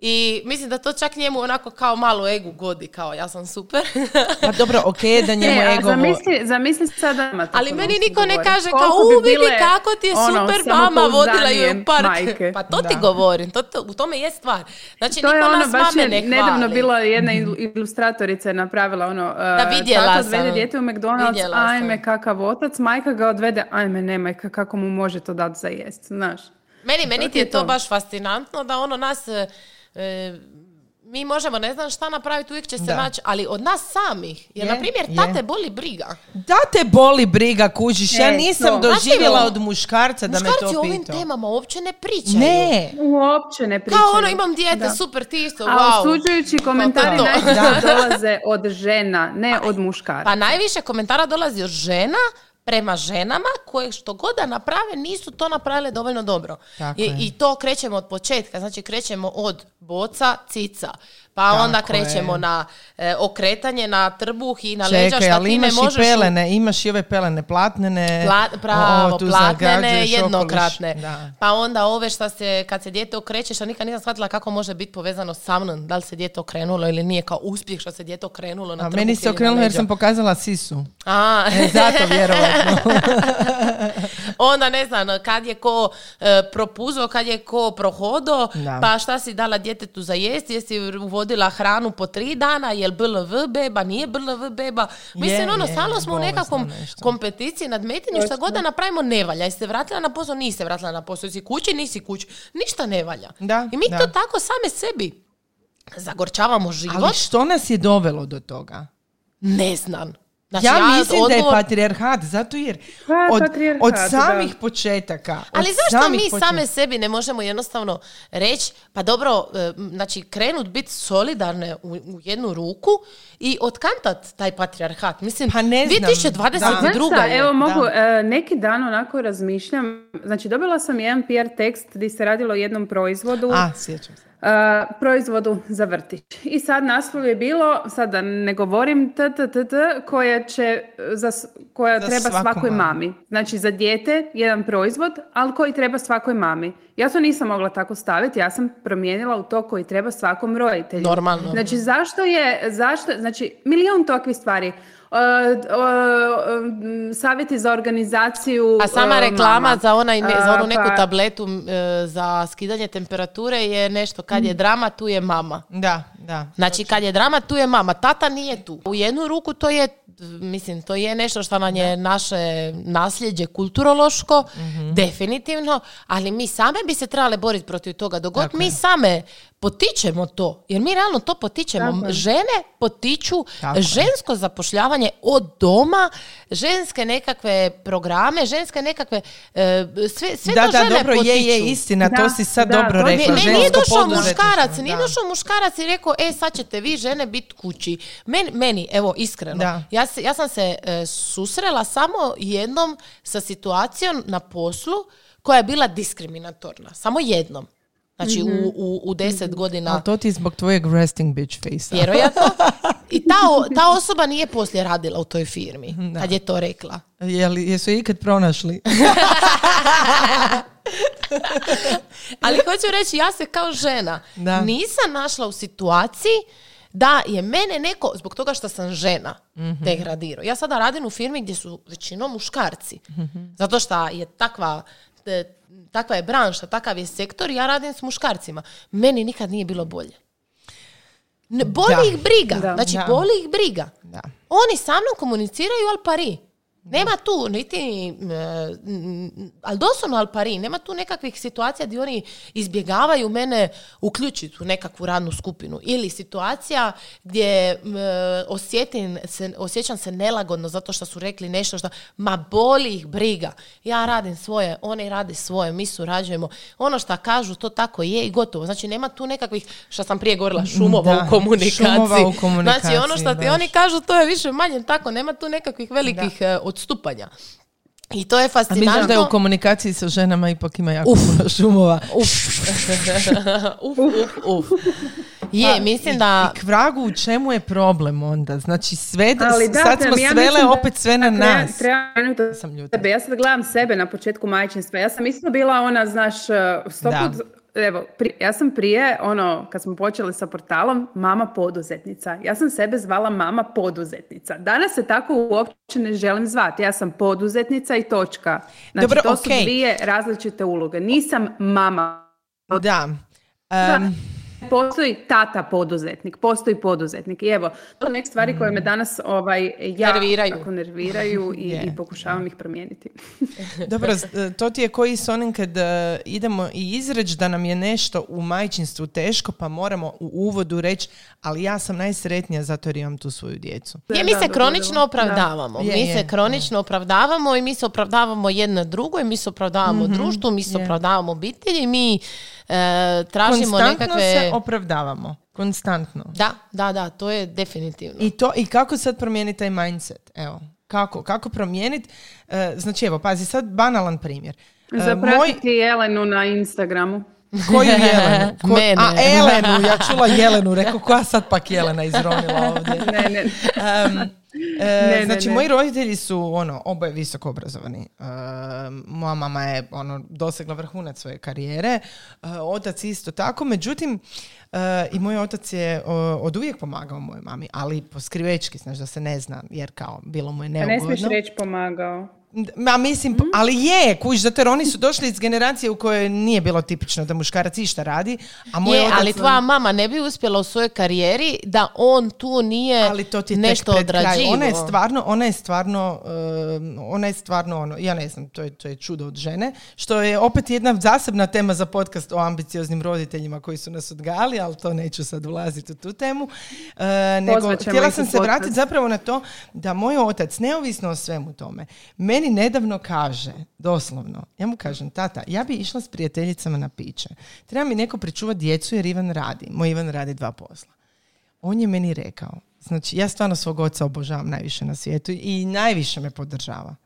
I mislim da to čak njemu onako kao malo egu godi, kao ja sam super. Pa dobro, ok, da njemu E, ego... zamisli, zamisli sada Ali meni niko ne govori. kaže kao u vidi kako ti je ono, super mama vodila ju u park. majke. Pa to ti Da. govorim, to, to- u tome je stvar. Znači To je niko ono, nas baš mame je ne hvali. nedavno bila jedna il- ilustratorica je napravila ono, uh, vidjela tata odvede sam. dijete u McDonald's, Vidjela sam. ajme kakav otac, majka ga odvede, ajme ne majka, kako mu može to dati za jest, znaš. Meni, meni ti ti je je to to. baš fascinantno da ono nas... e, mi možemo ne znam šta napraviti, uvijek će se Da. naći, ali od nas samih. Jer, Je, na primjer, je. tate boli briga. Da te boli briga, kužiš. Ja nisam to. doživjela od muškarca da me Muškarci to o ovim pitao. temama uopće ne pričaju. Ne. Uopće ne pričaju. Kao ono, imam dijete, Da. super, ti isto, A wow. osuđujući komentari to. najčešće dolaze od žena, ne od muškaraca. Pa najviše komentara dolazi od žena prema ženama koje što god da naprave nisu to napravile dovoljno dobro. I. I to krećemo od početka, znači krećemo od boca, cica, pa Tako onda je. krećemo na e, okretanje na trbuh i na leđa Čekaj, ali imaš možeš... i pelene, imaš i ove pelene platnene. Pla- pravo, o, tu platnene, jednokratne. Da. Pa onda ove šta se, kad se dijete okreće, što nikad nisam shvatila kako može biti povezano sa mnom, da li se dijete okrenulo ili nije, kao uspjeh što se dijete okrenulo na A trbuh meni se okrenulo jer sam pokazala sisu. A, E, zato vjerovatno. onda ne znam, kad je ko e, propuzo, kad je ko prohodo, Da. pa šta si dala djetetu za jest, jesi uvodila hranu po tri dana, jel BLV beba, nije BLV beba. Mislim, Je, ono, je, stalno smo u nekakvom nešto. kompeticiji, nadmetanju, šta god da napravimo ne valja. Jesi se vratila na posao, nisi se vratila na posao, jesi kući, nisi kući. Ništa ne valja. Da, I mi da. to tako same sebi zagorčavamo život. Ali što nas je dovelo do toga? Ne znam. Znači, ja, mislim da je odgovor- patrijarhat, zato jer Pa, od, patrijarhat, od da. samih početaka. od Ali zašto samih mi početaka- same sebi ne možemo jednostavno reći, pa dobro, e, znači krenut biti solidarne u, u jednu ruku i otkantat taj patrijarhat. Mislim, Pa ne znam. 2022. Da. Je. evo mogu, da. e, neki dan onako razmišljam, znači dobila sam jedan PR tekst gdje se radilo o jednom proizvodu, A, sjećam se. E, proizvodu za vrtić. I sad naslov je bilo, sad da ne govorim, t, t, t, t, koja će, za, koja Za treba svakoj mamu. mami. Znači za dijete jedan proizvod, ali koji treba svakoj mami. Ja to nisam mogla tako staviti, ja sam promijenila u to koji treba svakom roditelju. Normalno. Znači zašto je, zašto, znači milijun takvih stvari. E, e, savjeti za organizaciju A sama e, reklama mama. za, onaj, za onu neku pa- tabletu za skidanje temperature je nešto, kad Mm. je drama, tu je mama. Da, da. Znači, kad je drama, tu je mama. Tata nije tu. U jednu ruku to je, mislim, to je nešto što nam je naše nasljeđe kulturološko, Mhm. definitivno, ali mi same bi se trebale boriti protiv toga. Dok god mi same potičemo to, jer mi realno to potičemo. Tako. Žene potiču Tako žensko zapošljavanje od doma, ženske nekakve programe, ženske nekakve, e, sve, sve da, to da, žene dobro, potiču. je, je, istina, to si sad da, dobro rekla. ne, nije došao muškarac, nije da. došao muškarac i rekao, e, sad ćete vi žene biti kući. Meni, meni, evo, iskreno, Da. ja, se, ja sam se e, susrela samo jednom sa situacijom na poslu koja je bila diskriminatorna. Samo jednom. Znači, u, u, u deset godina Ali to ti je zbog tvojeg resting bitch face vjerojatno. I ta, o- ta osoba nije poslije radila u toj firmi, kad je to rekla. Jeli, jesu je ikad pronašli? Ali hoću reći, ja se kao žena Da. nisam našla u situaciji da je mene neko, zbog toga što sam žena, Mhm. degradirao. Ja sada radim u firmi gdje su većinom muškarci. Zato što je takva, te- takva je branša, takav je sektor, ja radim s muškarcima. Meni nikad nije bilo bolje. Boli Da. ih briga. Da. Znači, Da. boli ih briga. Da. Oni sa mnom komuniciraju al pari. Nema tu niti, ali doslovno al pari, nema tu nekakvih situacija gdje oni izbjegavaju mene uključiti u nekakvu radnu skupinu. Ili situacija gdje osjetim se, osjećam se nelagodno zato što su rekli nešto što, ma boli ih briga. Ja radim svoje, oni rade svoje, mi surađujemo. Ono što kažu, to tako je i gotovo. Znači, nema tu nekakvih, što sam prije govorila, šumova u komunikaciji. Šumova u komunikaciji. Znači, ono što ti oni kažu, to je više manje tako. Nema tu nekakvih velikih da. Od odstupanja. I to je fascinantno. A mi da je u komunikaciji sa ženama ipak ima jako uf. puno šumova. Uf. uf, uf, uf. Je, pa, mislim da... I, vragu u čemu je problem onda? Znači sve, Ali da, sad smo ja svele opet sve na nas. Treba, treba sam sebe. Ja sad gledam sebe na početku majčinstva. Ja sam isto bila ona, znaš, sto Evo, ja sam prije, ono, kad smo počeli sa portalom, mama poduzetnica. Ja sam sebe zvala mama poduzetnica. Danas se tako uopće ne želim zvati. Ja sam poduzetnica i točka. Znači, Dobro, to su dvije različite uloge. Nisam mama. Da. Um, Postoji tata poduzetnik, postoji poduzetnik. I evo, to su neke stvari koje me danas ovaj, ja nerviraju, tako nerviraju i, i pokušavam ih promijeniti. Dobro, to ti je koji s onim kad uh, idemo i izreći da nam je nešto u majčinstvu teško, pa moramo u uvodu reći, ali ja sam najsretnija zato jer imam tu svoju djecu. Je, mi se kronično opravdavamo. mi se kronično opravdavamo i mi se opravdavamo jedno drugo i mi se opravdavamo mm društvu, mi se opravdavamo obitelji, mi e, tražimo Konstantno nekakve... se opravdavamo. Konstantno. Da, da, da, to je definitivno. I, to, i kako sad promijeniti taj mindset? Evo, kako? Kako promijeniti? E, znači, evo, pazi, sad banalan primjer. E, Zapratiti moj... Jelenu na Instagramu. Koju Jelenu? Ko... Mene. A, Elenu, ja čula Jelenu, rekao, koja sad pak Jelena izronila ovdje? ne, ne. Um, E, znači, moji roditelji su ono, oboje visoko obrazovani. E, moja mama je ono, dosegla vrhunac svoje karijere, e, otac isto tako, međutim, i moj otac je od uvijek pomagao mojoj mami, ali po skrivečki, znaš da se ne zna, jer kao bilo mu je neugodno. A ne smiješ reći pomagao. Ma mislim, mm. ali je, kuć, zato jer oni su došli iz generacije u kojoj nije bilo tipično da muškarac išta radi. A moj je, ali tvoja mama ne bi uspjela u svojoj karijeri da on tu nije ali to ti nešto odrađivo. Ona je stvarno, ona je stvarno, uh, ona je stvarno ono, ja ne znam, to je, to je čudo od žene, što je opet jedna zasebna tema za podcast o ambicioznim roditeljima koji su nas odgali, ali to neću sad ulaziti u tu temu. Uh, nego, htjela sam se vratiti zapravo na to da moj otac, neovisno o svemu tome, meni nedavno kaže, doslovno, ja mu kažem, tata, ja bi išla s prijateljicama na piće. Treba mi neko pričuvati djecu jer Ivan radi. Moj Ivan radi dva posla. On je meni rekao, znači ja stvarno svog oca obožavam najviše na svijetu i najviše me podržava.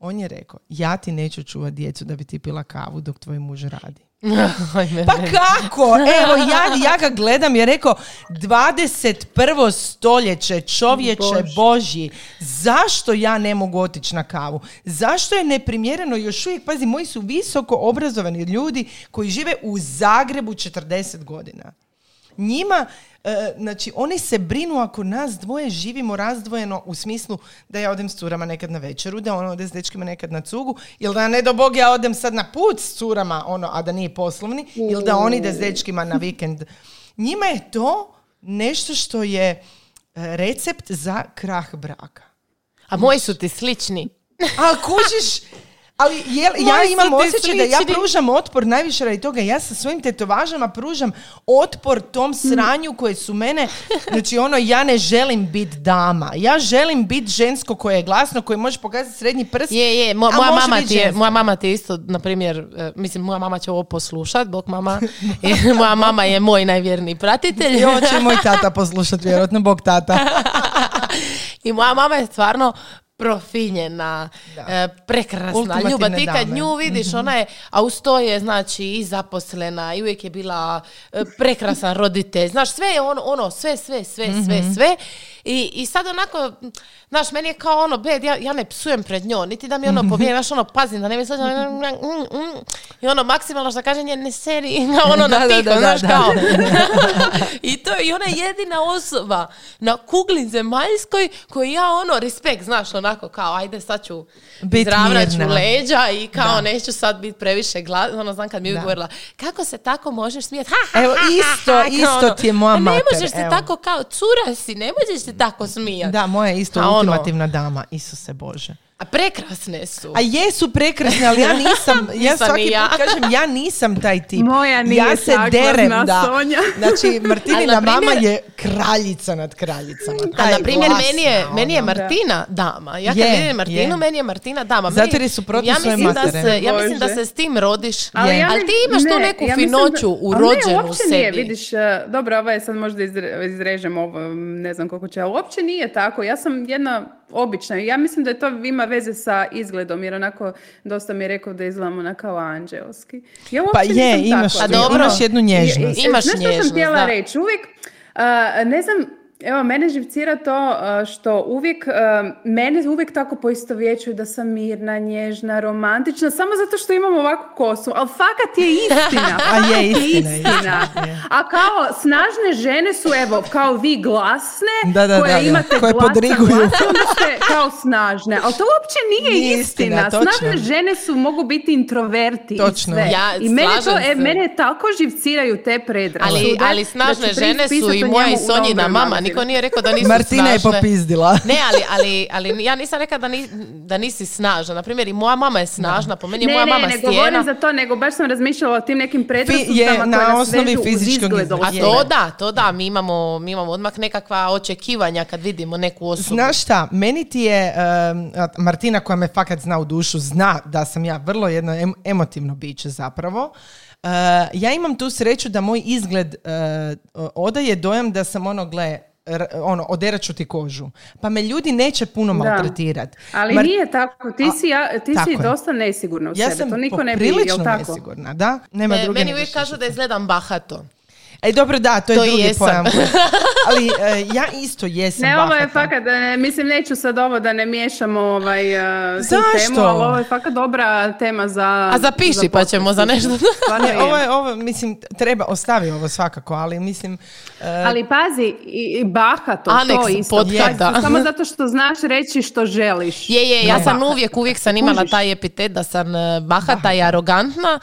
On je rekao, ja ti neću čuvati djecu da bi ti pila kavu dok tvoj muž radi. pa kako? Evo, ja, ja ga gledam je rekao 21. stoljeće, čovječe Bož. Božji, zašto ja ne mogu otići na kavu? Zašto je neprimjereno još uvijek, pazi, moji su visoko obrazovani ljudi koji žive u Zagrebu 40 godina. Njima E, znači, oni se brinu ako nas dvoje živimo razdvojeno u smislu da ja odem s curama nekad na večeru, da on ode s dečkima nekad na cugu, ili da ne do Bog ja odem sad na put s curama, ono, a da nije poslovni, ili da on ide s dečkima na vikend. Njima je to nešto što je e, recept za krah braka. A moji su ti slični. A kužiš, ali je, ja imam osjećaj da ja pružam otpor najviše radi toga. Ja sa svojim tetovažama pružam otpor tom sranju koje su mene... Znači ono, ja ne želim biti dama. Ja želim biti žensko koje je glasno, koje može pokazati srednji prst. Je, je. Mo, moja, mama ti je, moja mama ti isto, na primjer, e, mislim, moja mama će ovo poslušat, bog mama. moja mama je moj najvjerniji pratitelj. I ovo će moj tata poslušat, vjerojatno, bog tata. I moja mama je stvarno profinjena, e, prekrasna, ljubav. Ti kad nju vidiš, mhm. ona je, a uz to je znači i zaposlena i uvijek je bila e, prekrasan roditelj. Znaš, sve je ono, ono sve, sve, sve, sve, mhm. sve. I, I sad onako, znaš, meni je kao ono, bed, ja, ja ne psujem pred njom, niti da mi ono pobijem, znaš, ono, pazim da ne mi sad, i ono, maksimalno što kaže, ne seri, ono, na tiho, znaš, kao. I to i ona je jedina osoba na kugli zemaljskoj koju ja, ono, respekt, znaš, onako, kao, ajde, sad ću izravnat ću leđa i kao, neću sad biti previše glasna, ono, znam kad mi je govorila, kako se tako možeš smijeti, ha, Evo, isto, isto ono, ti je moja mater. Ne možeš se tako kao, cura si, ne možeš se tako smijati. Da, moja je isto ultimativna dama, Isuse Bože. A prekrasne su. A jesu prekrasne, ali ja nisam, ja Nisam svaki ja. put kažem, ja nisam taj tip. Moja nije ja se derem, da. Sonja. Znači, Martinina Ali, na primjer- mama je kraljica nad kraljicama. A na primjer, glasna, meni je, meni je ono. Martina dama. Ja kad Je, vidim Martinu, je. meni je Martina dama. Zato jer je suprotno ja svoje mislim, da matere. se, ja mislim da se s tim rodiš. Ali, Je. ja Ali ti imaš tu ne, neku ja finoću da- urođenu ne, u uopće nije, sebi. vidiš, e, dobro, ovo je sad možda izre- izrežem ovo, ne znam koliko će, ali uopće nije tako. Ja sam jedna obična ja mislim da je to ima veze sa izgledom, jer onako dosta mi je rekao da izgledam onako kao anđelski. Ja uopće Pa je, imaš, takva. A dobro. imaš jednu nježnost. I- i- Imaš Znaš što sam htjela da. reći? Uvijek, a, ne znam, Evo, mene živcira to a, što uvijek, a, mene uvijek tako poistovjećuju da sam mirna, nježna, romantična, samo zato što imam ovakvu kosu. Ali fakat je istina. A je, istina. A kao snažne žene su, evo, kao vi glasne, Da, da, koje da, da. imate Koje glasan podriguju. glas, onda ste kao snažne. Ali to uopće nije, Nije istina, istina. Snažne žene su, mogu biti introverti Točno. i sve. Ja I mene, to, e, mene tako živciraju te predrasude. Ali, snažne žene su i moja i Sonjina mama. Niko nije rekao da nisu Martina je snažne. popizdila. Ne, ali, ali, ali ja nisam rekla da, ni, da nisi snažna. Na primjer, i moja mama je snažna, po meni je Ne, moja ne, mama ne stijena. govorim za to, nego baš sam razmišljala o tim nekim predrasudama je koje na nas osnovi vežu uz fizičkog izgled. A to da, to da, mi imamo, mi imamo odmah nekakva očekivanja kad vidimo neku osobu. Znaš šta, meni ti je, um, Martina koja me fakat zna u dušu, zna da sam ja vrlo jedno em- emotivno biće zapravo. Uh, ja imam tu sreću da moj izgled uh, odaje dojam da sam ono, gle, r- ono, oderat ću ti kožu. Pa me ljudi neće puno maltretirati. Ali Mar- nije tako, ti si, ja, ti tako si dosta nesigurna u Ja sebe, sam to niko ne bi, jel poprilično tako? nesigurna, da? Nema E, druge meni uvijek kažu da izgledam bahato. E, dobro, da, to je To i drugi jesam. pojam. Ali e, ja isto jesam Ne, ovo je bahata. fakat, e, mislim, neću sad ovo da ne miješamo ovaj, e, tu Zašto? temu, ali ovo je fakat dobra tema za... A zapiši pa ćemo za nešto. Stvarno Ne, ovo je, ovo, mislim, treba, ostavi ovo svakako, ali mislim... e, Ali pazi, i, i bahato, Aneks to isto. podcasta. Pazi, Samo zato što znaš reći što želiš. Je, je, ja Ne. sam uvijek, uvijek sam imala Kužiš. taj epitet da sam e, bahata i arogantna,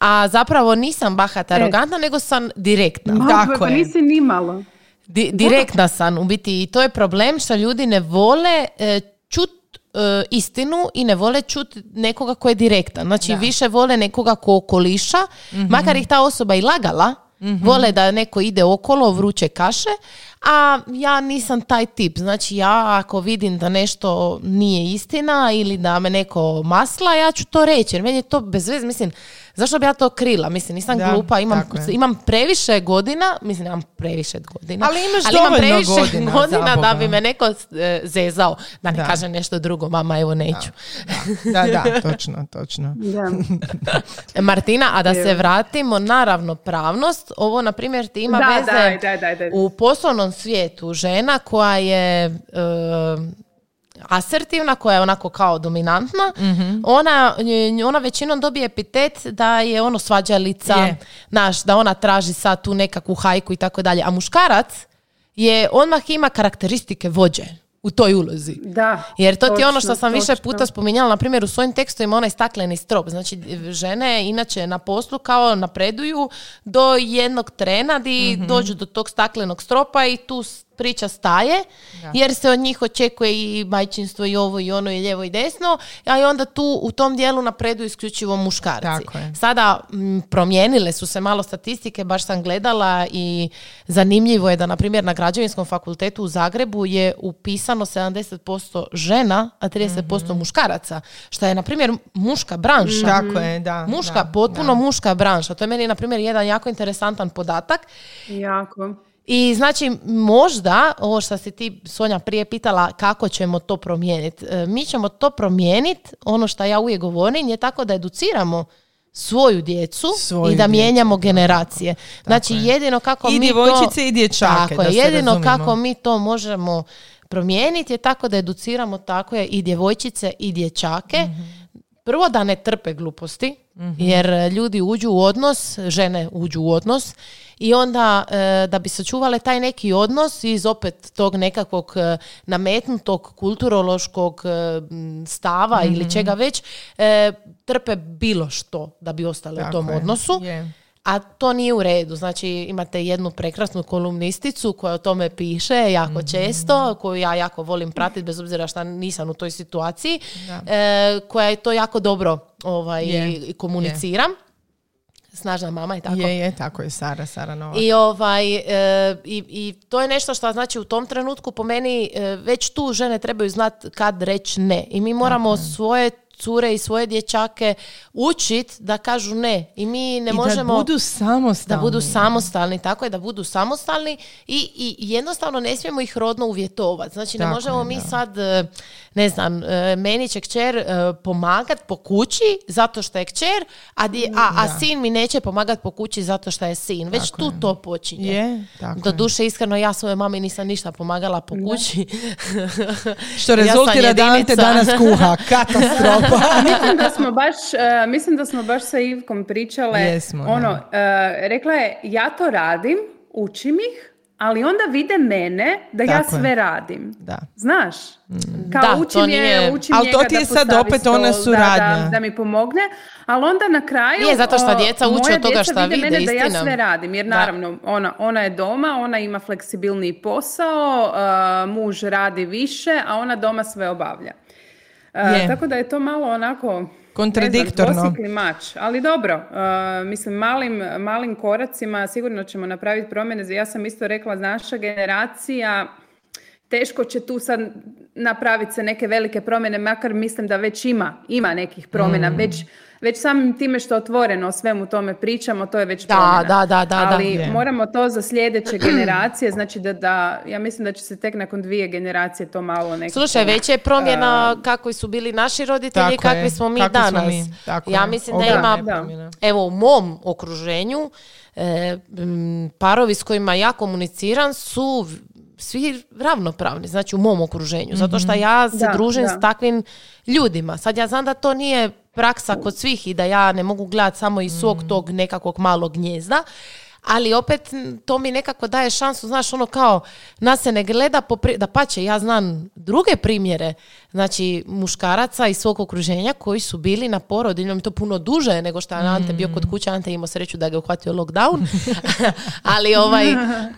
a zapravo nisam bahata E. arogantna, nego sam direktna. Ma, Tako pa je. nisi ni malo. Di- direktna sam u biti i to je problem što ljudi ne vole e, čut e, istinu i ne vole čut nekoga ko je direktan. Znači više vole nekoga ko okoliša, makar ih ta osoba i lagala, vole da neko ide okolo vruće kaše, a ja nisam taj tip. Znači ja ako vidim da nešto nije istina ili da me neko masla, ja ću to reći. Jer meni je to bez veze, mislim, zašto bi ja to krila? Mislim, nisam Da, glupa, imam, imam previše godina, mislim, imam previše godina. Ali imaš imam dovoljno previše godina, godina da bi me neko e, zezao. Da ne Da. kaže nešto drugo, mama, evo neću. Da, da, točno, točno. Da. E, Martina, a da se vratimo na ravnopravnost, ovo, na primjer, ti ima Da, veze u poslovnom svijetu. Žena koja je e, asertivna, koja je onako kao dominantna, Mhm. ona, ona većinom dobije epitet da je ono svađalica, Je. znaš, da ona traži sad tu nekakvu hajku i tako dalje. A muškarac je, odmah ima karakteristike vođe u toj ulozi. Da, Jer to ti je ono točno, što sam više točno. puta spominjala, na primjer u svojim tekstovima onaj stakleni strop. Znači žene inače na poslu kao napreduju do jednog trena di Mhm. dođu do tog staklenog stropa i tu priča staje, jer se od njih očekuje i majčinstvo i ovo i ono i lijevo i desno, a i onda tu u tom dijelu napreduju isključivo muškarci. Tako je. Sada m, promijenile su se malo statistike, baš sam gledala i zanimljivo je da na primjer na građevinskom fakultetu u Zagrebu je upisano 70% žena, a 30% muškaraca, što je na primjer muška branša. Tako je, da. Muška, da, potpuno muška branša. To je meni, na primjer, jedan jako interesantan podatak. Jako. I znači možda, ovo što si ti Sonja prije pitala kako ćemo to promijeniti. E, Mi ćemo to promijeniti, ono što ja uvijek govorim je tako da educiramo svoju djecu Svoju i da djecu, mijenjamo generacije. Znači je. jedino kako I mi djevojčice to... i dječake, Tako da je, jedino razumijemo. kako mi to možemo promijeniti je tako da educiramo tako je i djevojčice i dječake. Mhm. Prvo da ne trpe gluposti, jer e, ljudi uđu u odnos, žene uđu u odnos i onda e, da bi sačuvale taj neki odnos iz opet tog nekakvog e, nametnutog kulturološkog e, stava Mhm. ili čega već, e, trpe bilo što da bi ostale u Tako tom je, odnosu. je. A to nije u redu. Znači imate jednu prekrasnu kolumnisticu koja o tome piše jako Mhm. često, koju ja jako volim pratiti bez obzira što nisam u toj situaciji, e, koja je to jako dobro ovaj, Je, i komunicira. Snažna mama i tako. Je, je, tako je Sara, Sara Novak. I, ovaj, e, i, I to je nešto što znači u tom trenutku po meni e, već tu žene trebaju znati kad reći ne. I mi moramo svoje cure i svoje dječake učit da kažu ne. I mi ne I možemo... da budu samostalni. Da budu samostalni, tako je, da budu samostalni i, i jednostavno ne smijemo ih rodno uvjetovati. Znači ne Tako možemo je, mi da. sad, e, ne znam, e, meni će kćer e, pomagat po kući zato što je kćer, a, di- a, a sin mi neće pomagat po kući zato što je sin. Već Tako tu je. to počinje. Je, tako Do je. duše, iskreno, ja svojoj mami nisam ništa pomagala po kući. Što Ja rezultira da Ante danas kuha. Katastrofa. mislim da smo baš, e, mislim da smo baš sa Ivkom pričale. Jesmo, ono, e, rekla je, ja to radim, učim ih, ali onda vide mene da ja Tako je. sve radim. Da. Znaš? Kao Da, učim, to je, nije- učim Ali to ti je da sad opet ona stol, suradnja. Da, da, da mi pomogne, ali onda na kraju... Nije, zato što djeca uče od toga šta vide vide, mene da ja sve radim, jer Da. naravno ona, ona je doma, ona ima fleksibilniji posao, a, muž radi više, a ona doma sve obavlja. Je. tako da je to malo onako Kontradiktorno. Ne mač, ali dobro, a, mislim malim, malim koracima sigurno ćemo napraviti promjene. Ja sam isto rekla, naša generacija teško će tu sad napraviti se neke velike promjene, makar mislim da već ima, ima nekih promjena, Mm. već, već samim time što otvoreno o svemu tome pričamo, to je već Da, promjena. da, da, da, da. Ali Je. moramo to za sljedeće generacije, znači da, da, ja mislim da će se tek nakon dvije generacije to malo nekako... Slušaj, već je promjena kakvi su bili naši roditelji i je, kakvi smo mi kakvi smo danas. mi, tako ja je. mislim da Ogromna ima, evo u mom okruženju, e, parovi s kojima ja komuniciram su svi ravnopravni, znači u mom okruženju, zato što ja se Da, družim da. s takvim ljudima. Sad ja znam da to nije praksa kod svih i da ja ne mogu gledati samo iz svog tog nekakvog malog gnjezda, ali opet to mi nekako daje šansu, znaš, ono kao, nas se ne gleda, po pri- da pače, ja znam druge primjere, znači muškaraca iz svog okruženja koji su bili na porodiljnom to puno duže nego što je Ante bio kod kuće, Ante imao sreću da ga je uhvatio lockdown, ali ovaj,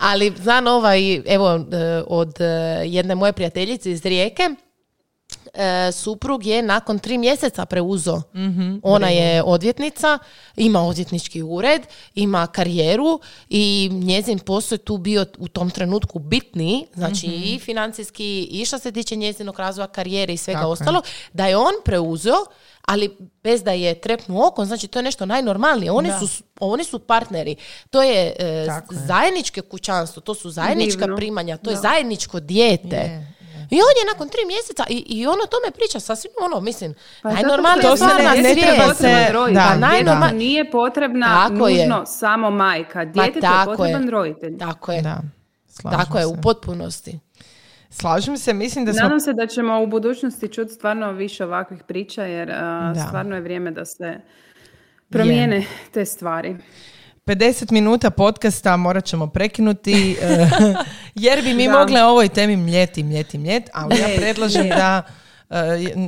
ali znam ovaj, evo, e, od e, jedne moje prijateljice iz Rijeke, e, suprug je nakon tri mjeseca preuzo. Ona je odvjetnica, ima odvjetnički ured, ima karijeru i njezin posao je tu bio u tom trenutku bitniji, znači i financijski i što se tiče njezinog razvoja karijere i svega Tako je. ostalo, da je on preuzeo ali bez da je trepnu oko, znači to je nešto najnormalnije. Oni, Da. su, oni su partneri. To je e, je. zajedničke kućanstvo, to su zajednička Divno. primanja, to je Da. zajedničko dijete. Je, I on je nakon tri mjeseca i, i on o tome priča sasvim ono, mislim, Pa se stvar ne- na ne treba se- roditelj. da, Pa Djetetu nije potrebna Tako je. nužno samo majka. Pa Djetetu je tako potreban je. roditelj. Tako je, Da, slažem tako je, se. u potpunosti. Slažem se, mislim da smo... Nadam se da ćemo u budućnosti čuti stvarno više ovakvih priča jer Da. stvarno je vrijeme da se promijene te stvari. 50 minuta podcasta morat ćemo prekinuti eh, jer bi mi Da. mogle o ovoj temi mljeti, mljeti, mljet, ali ja predlažem da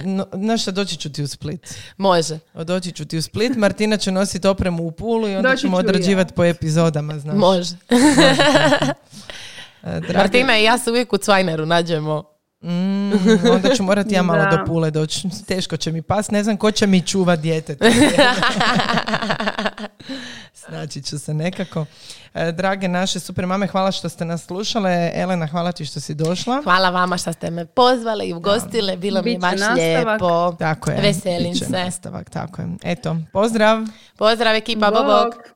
no, znaš šta, doći ću ti u Split. Može. Doći ću ti u Split, Martina će nositi opremu u Pulu i onda Doći ćemo ja. odrađivati po epizodama, znaš. Može. Eh, dragi- Martina i ja se uvijek u Cvajneru nađemo. Mm, onda ću morati ja malo Da. do Pule doći. Teško će mi pas, ne znam ko će mi čuva dijete. Znači ću se nekako. E, Drage naše super mame, hvala što ste nas slušale. Elena, hvala ti što si došla. Hvala vama što ste me pozvale i ugostile, bilo mi je baš nastavak. lijepo. Tako je. Veselim se. Nastavak, tako je. Eto, pozdrav. Pozdrav ekipa. Bok.